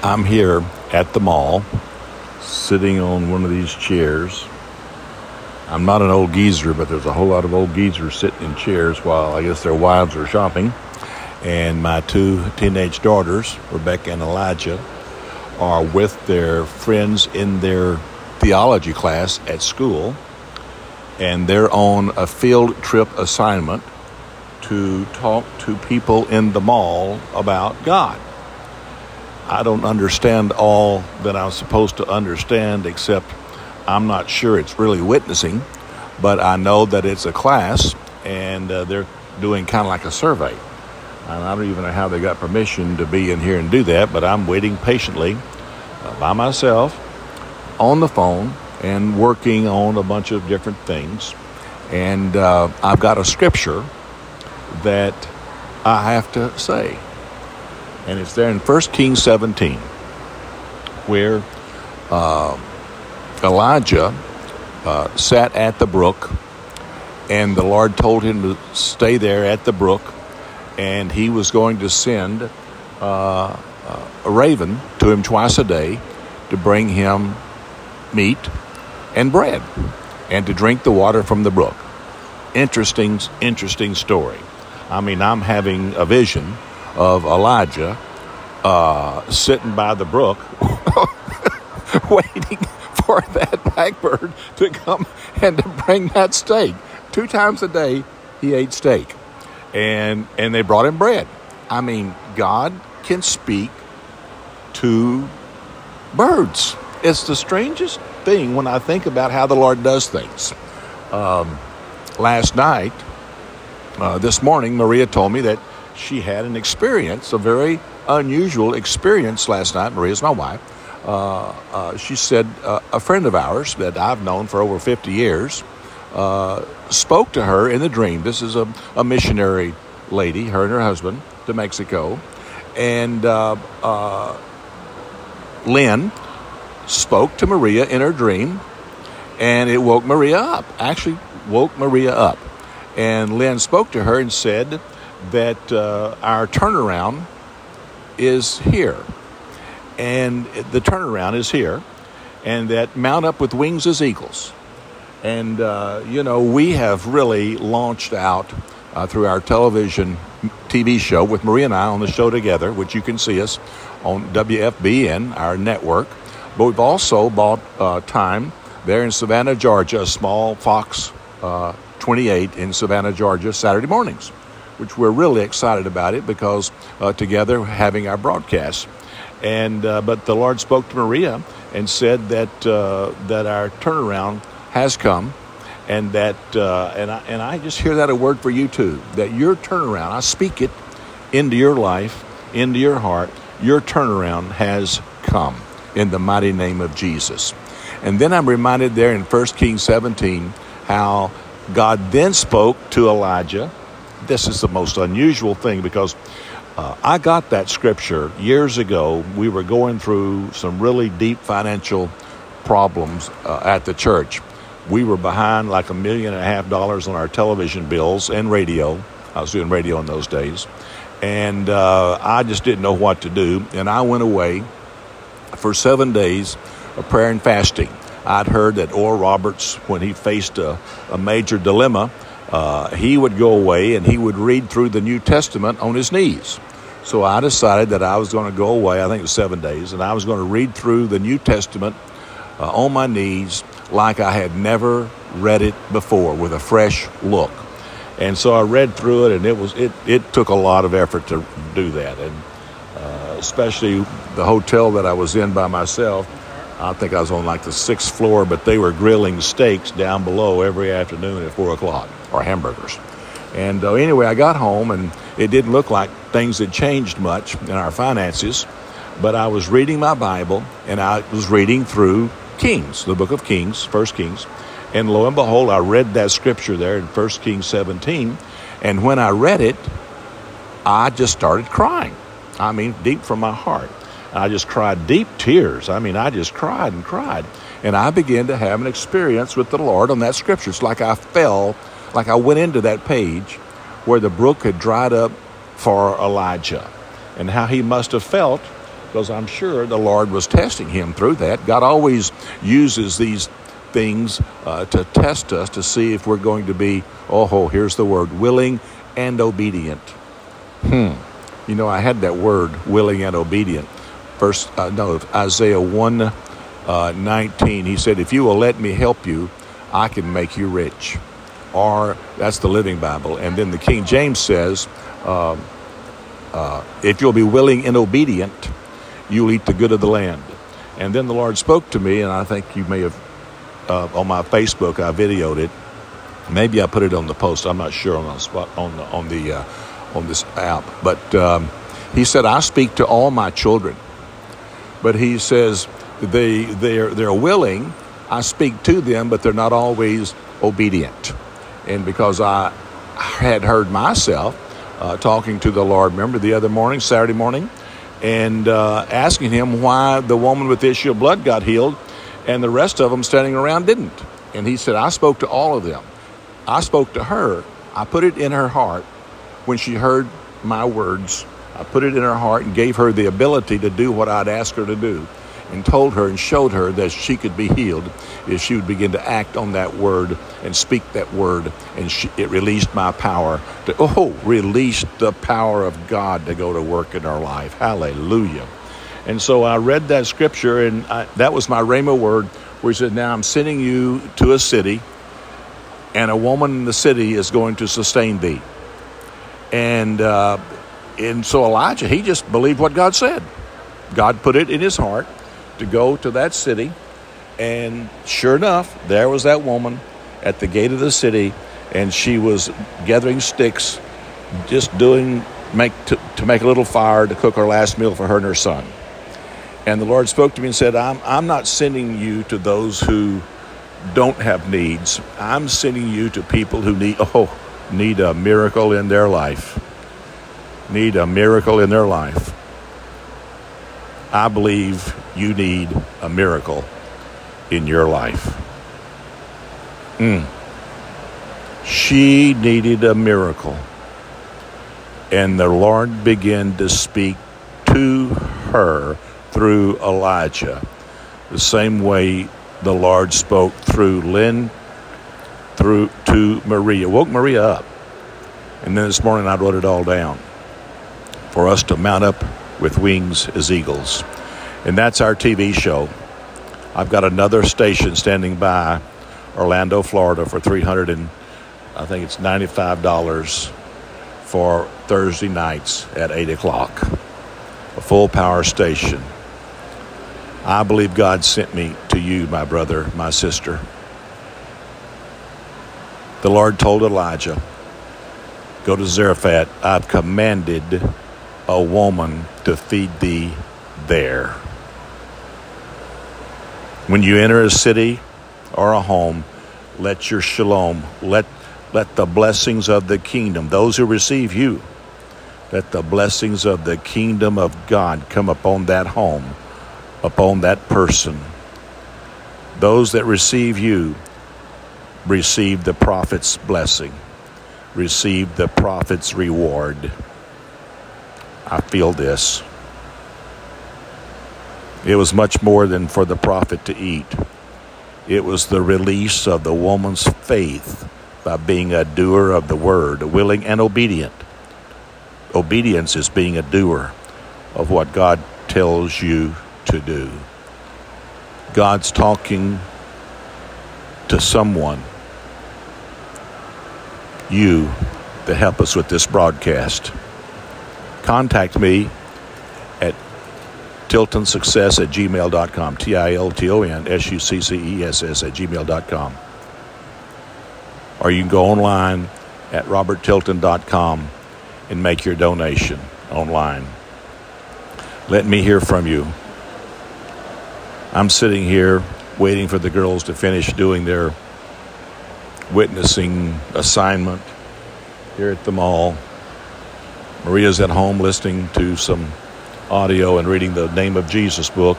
I'm here at the mall, sitting on one of these chairs. I'm not an old geezer, but there's a whole lot of old geezers sitting in chairs while I guess their wives are shopping. And my two teenage daughters, Rebecca and Elijah, are with their friends in their theology class at school. And they're on a field trip assignment to talk to people in the mall about God. I don't understand all that I'm supposed to understand, except I'm not sure it's really witnessing, but I know that it's a class and uh, they're doing kind of like a survey. And I don't even know how they got permission to be in here and do that, but I'm waiting patiently uh, by myself on the phone and working on a bunch of different things. And uh, I've got a scripture that I have to say and it's there in 1 Kings 17, where uh, Elijah uh, sat at the brook, and the Lord told him to stay there at the brook, and he was going to send uh, a raven to him twice a day to bring him meat and bread and to drink the water from the brook. Interesting, interesting story. I mean, I'm having a vision of Elijah uh, sitting by the brook, waiting for that blackbird to come and to bring that steak. Two times a day, he ate steak, and and they brought him bread. I mean, God can speak to birds. It's the strangest thing when I think about how the Lord does things. Um, last night, uh, this morning, Maria told me that she had an experience, a very unusual experience last night. Maria's my wife. Uh, uh, she said uh, a friend of ours that I've known for over 50 years uh, spoke to her in the dream. This is a, a, missionary lady, her and her husband, to Mexico. And uh, uh, Lynn spoke to Maria in her dream, and it woke Maria up. Actually, woke Maria up. And Lynn spoke to her and said, that uh, our turnaround is here. And the turnaround is here. And that mount up with wings as eagles. And, uh, you know, we have really launched out uh, through our television TV show with Marie and I on the show together, which you can see us on WFBN, our network. But we've also bought uh, time there in Savannah, Georgia, a small Fox uh, 28 in Savannah, Georgia, Saturday mornings which we're really excited about it because uh, together having our broadcast. And uh, but the Lord spoke to Maria and said that uh, that our turnaround has come, and that uh, and I, and I just hear that a word for you too. That your turnaround, I speak it into your life, into your heart. Your turnaround has come in the mighty name of Jesus. And then I'm reminded there in 1 Kings 17 how God then spoke to Elijah this is the most unusual thing because uh, I got that scripture years ago. We were going through some really deep financial problems uh, at the church. We were behind like a million and a half dollars on our television bills and radio. I was doing radio in those days. And uh, I just didn't know what to do. And I went away for seven days of prayer and fasting. I'd heard that Oral Roberts, when he faced a, a major dilemma, uh, he would go away and he would read through the New Testament on his knees. So I decided that I was going to go away, I think it was seven days, and I was going to read through the New Testament uh, on my knees like I had never read it before with a fresh look. And so I read through it, and it was it, it took a lot of effort to do that, and uh, especially the hotel that I was in by myself. I think I was on like the sixth floor, but they were grilling steaks down below every afternoon at four o'clock or hamburgers. And uh, anyway, I got home and it didn't look like things had changed much in our finances, but I was reading my Bible and I was reading through Kings, the book of Kings, First Kings. And lo and behold, I read that scripture there in First Kings 17. And when I read it, I just started crying. I mean, deep from my heart. I just cried deep tears. I mean, I just cried and cried. And I began to have an experience with the Lord on that scripture. It's like I fell like I went into that page where the brook had dried up for Elijah and how he must have felt because I'm sure the Lord was testing him through that. God always uses these things uh, to test us to see if we're going to be, oh, here's the word, willing and obedient. Hmm. You know, I had that word, willing and obedient. First, uh, no, Isaiah 1 uh, 19, he said, If you will let me help you, I can make you rich. That's the Living Bible. And then the King James says, uh, uh, If you'll be willing and obedient, you'll eat the good of the land. And then the Lord spoke to me, and I think you may have uh, on my Facebook. I videoed it. Maybe I put it on the post. I'm not sure on the spot on the on the uh, on this app. But um, he said, "I speak to all my children." But he says they they're they're willing. I speak to them, but they're not always obedient. And because I had heard myself uh, talking to the Lord, remember the other morning, Saturday morning, and uh, asking him why the woman with the issue of blood got healed and the rest of them standing around didn't. And he said, I spoke to all of them. I spoke to her. I put it in her heart when she heard my words. I put it in her heart and gave her the ability to do what I'd asked her to do and told her and showed her that she could be healed if she would begin to act on that word and speak that word. And she, it released my power to, oh, released the power of God to go to work in our life. Hallelujah. And so I read that scripture, and I, that was my Rhema word, where he said, Now I'm sending you to a city, and a woman in the city is going to sustain thee. And, uh, and so Elijah, he just believed what God said. God put it in his heart to go to that city. And sure enough, there was that woman at the gate of the city, and she was gathering sticks, just doing make to, to make a little fire to cook her last meal for her and her son. And the Lord spoke to me and said, I'm, I'm not sending you to those who don't have needs. I'm sending you to people who need, oh, need a miracle in their life. Need a miracle in their life. I believe you need a miracle in your life. Mm. She needed a miracle. And the Lord began to speak to her through Elijah, the same way the Lord spoke through Lynn through to Maria. Woke Maria up. And then this morning I wrote it all down for us to mount up with wings as eagles. And that's our TV show. I've got another station standing by Orlando, Florida for 300 and I think it's $95 for Thursday nights at 8 o'clock. A full power station. I believe God sent me to you, my brother, my sister. The Lord told Elijah, Go to Zarephath. I've commanded a woman to feed thee there. When you enter a city or a home, let your shalom, let, let the blessings of the kingdom, those who receive you, let the blessings of the kingdom of God come upon that home upon that person. Those that receive you receive the prophet's blessing, receive the prophet's reward. I feel this. It was much more than for the prophet to eat. It was the release of the woman's faith by being a doer of the word, willing and obedient. Obedience is being a doer of what God tells you to do. God's talking to someone, you, to help us with this broadcast. Contact me at tiltonsuccess at gmail.com, T I L T O N S U C C E S S at gmail.com. Or you can go online at roberttilton.com and make your donation online. Let me hear from you. I'm sitting here waiting for the girls to finish doing their witnessing assignment here at the mall. Maria's at home listening to some audio and reading the Name of Jesus book.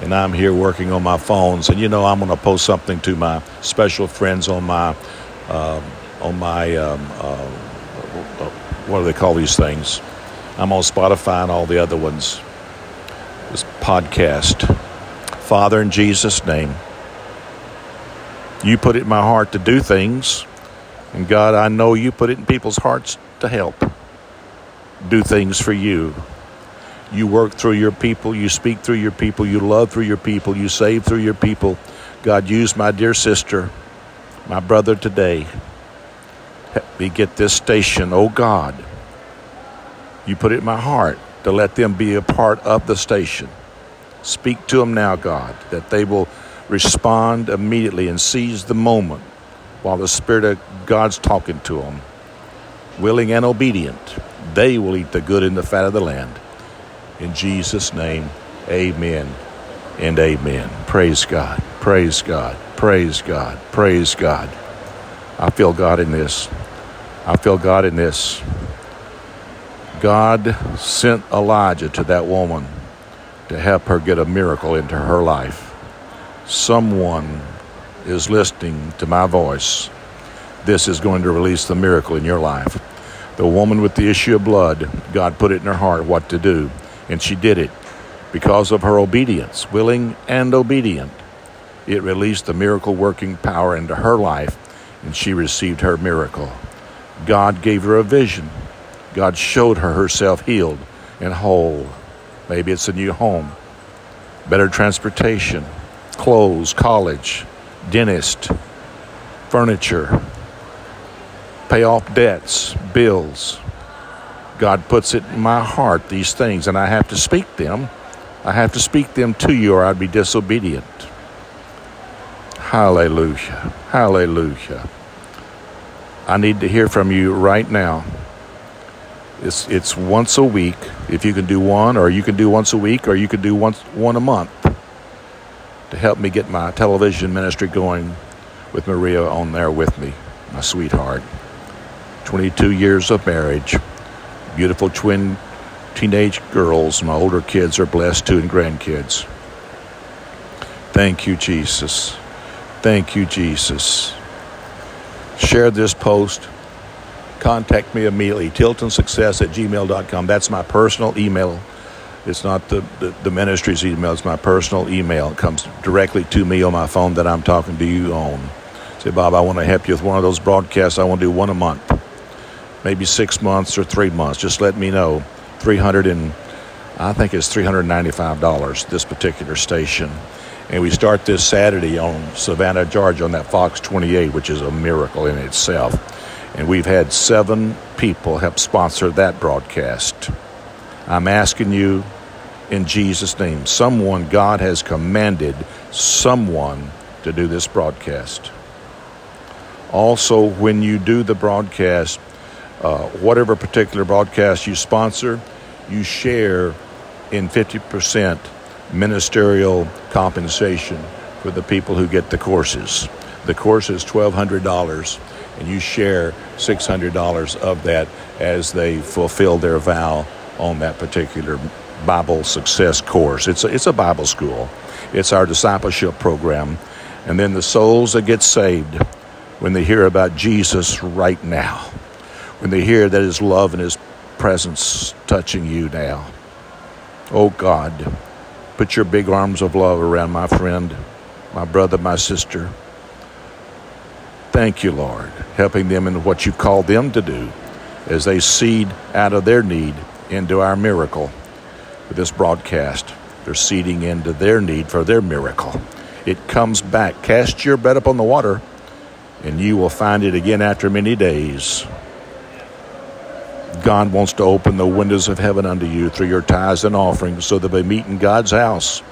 And I'm here working on my phones. And you know, I'm going to post something to my special friends on my, uh, on my, um, uh, what do they call these things? I'm on Spotify and all the other ones. this podcast. Father, in Jesus' name, you put it in my heart to do things. And God, I know you put it in people's hearts to help do things for you. You work through your people, you speak through your people, you love through your people, you save through your people. God, use my dear sister, my brother today. Help me get this station, oh God. You put it in my heart to let them be a part of the station. Speak to them now, God, that they will respond immediately and seize the moment while the Spirit of God's talking to them. Willing and obedient, they will eat the good and the fat of the land. In Jesus' name, amen and amen. Praise God. Praise God. Praise God. Praise God. I feel God in this. I feel God in this. God sent Elijah to that woman to help her get a miracle into her life. Someone is listening to my voice. This is going to release the miracle in your life. The woman with the issue of blood, God put it in her heart what to do. And she did it because of her obedience, willing and obedient. It released the miracle working power into her life, and she received her miracle. God gave her a vision. God showed her herself healed and whole. Maybe it's a new home, better transportation, clothes, college, dentist, furniture, pay off debts, bills, God puts it in my heart, these things, and I have to speak them. I have to speak them to you, or I'd be disobedient. Hallelujah. Hallelujah. I need to hear from you right now. It's, it's once a week. If you can do one, or you can do once a week, or you can do once, one a month to help me get my television ministry going with Maria on there with me, my sweetheart. 22 years of marriage beautiful twin teenage girls. My older kids are blessed too, and grandkids. Thank you, Jesus. Thank you, Jesus. Share this post. Contact me immediately. TiltonSuccess at gmail.com. That's my personal email. It's not the, the, the, ministry's email, it's my personal email. It comes directly to me on my phone that I'm talking to you on. Say, Bob, I want to help you with one of those broadcasts. I want to do one a month maybe six months or three months. Just let me know. 300 and I think it's $395 this particular station. And we start this Saturday on Savannah, Georgia on that Fox 28, which is a miracle in itself. And we've had seven people help sponsor that broadcast. I'm asking you in Jesus' name, someone, God has commanded someone to do this broadcast. Also, when you do the broadcast, uh, whatever particular broadcast you sponsor, you share in 50% ministerial compensation for the people who get the courses. The course is $1,200, and you share $600 of that as they fulfill their vow on that particular Bible success course. It's a, it's a Bible school, it's our discipleship program. And then the souls that get saved when they hear about Jesus right now when they hear that His love and His presence touching you now. Oh God, put your big arms of love around my friend, my brother, my sister. Thank you, Lord, helping them in what you called them to do as they seed out of their need into our miracle. With this broadcast, they're seeding into their need for their miracle. It comes back. Cast your bread upon the water, and you will find it again after many days. God wants to open the windows of heaven unto you through your tithes and offerings so that they meet in God's house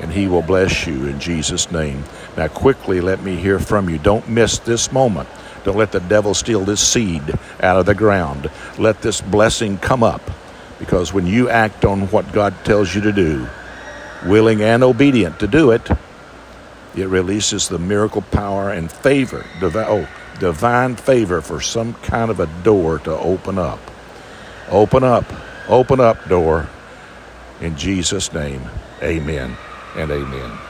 and He will bless you in Jesus' name. Now, quickly, let me hear from you. Don't miss this moment. Don't let the devil steal this seed out of the ground. Let this blessing come up because when you act on what God tells you to do, willing and obedient to do it, it releases the miracle power and favor, oh, divine favor for some kind of a door to open up. Open up, open up door. In Jesus' name, amen and amen.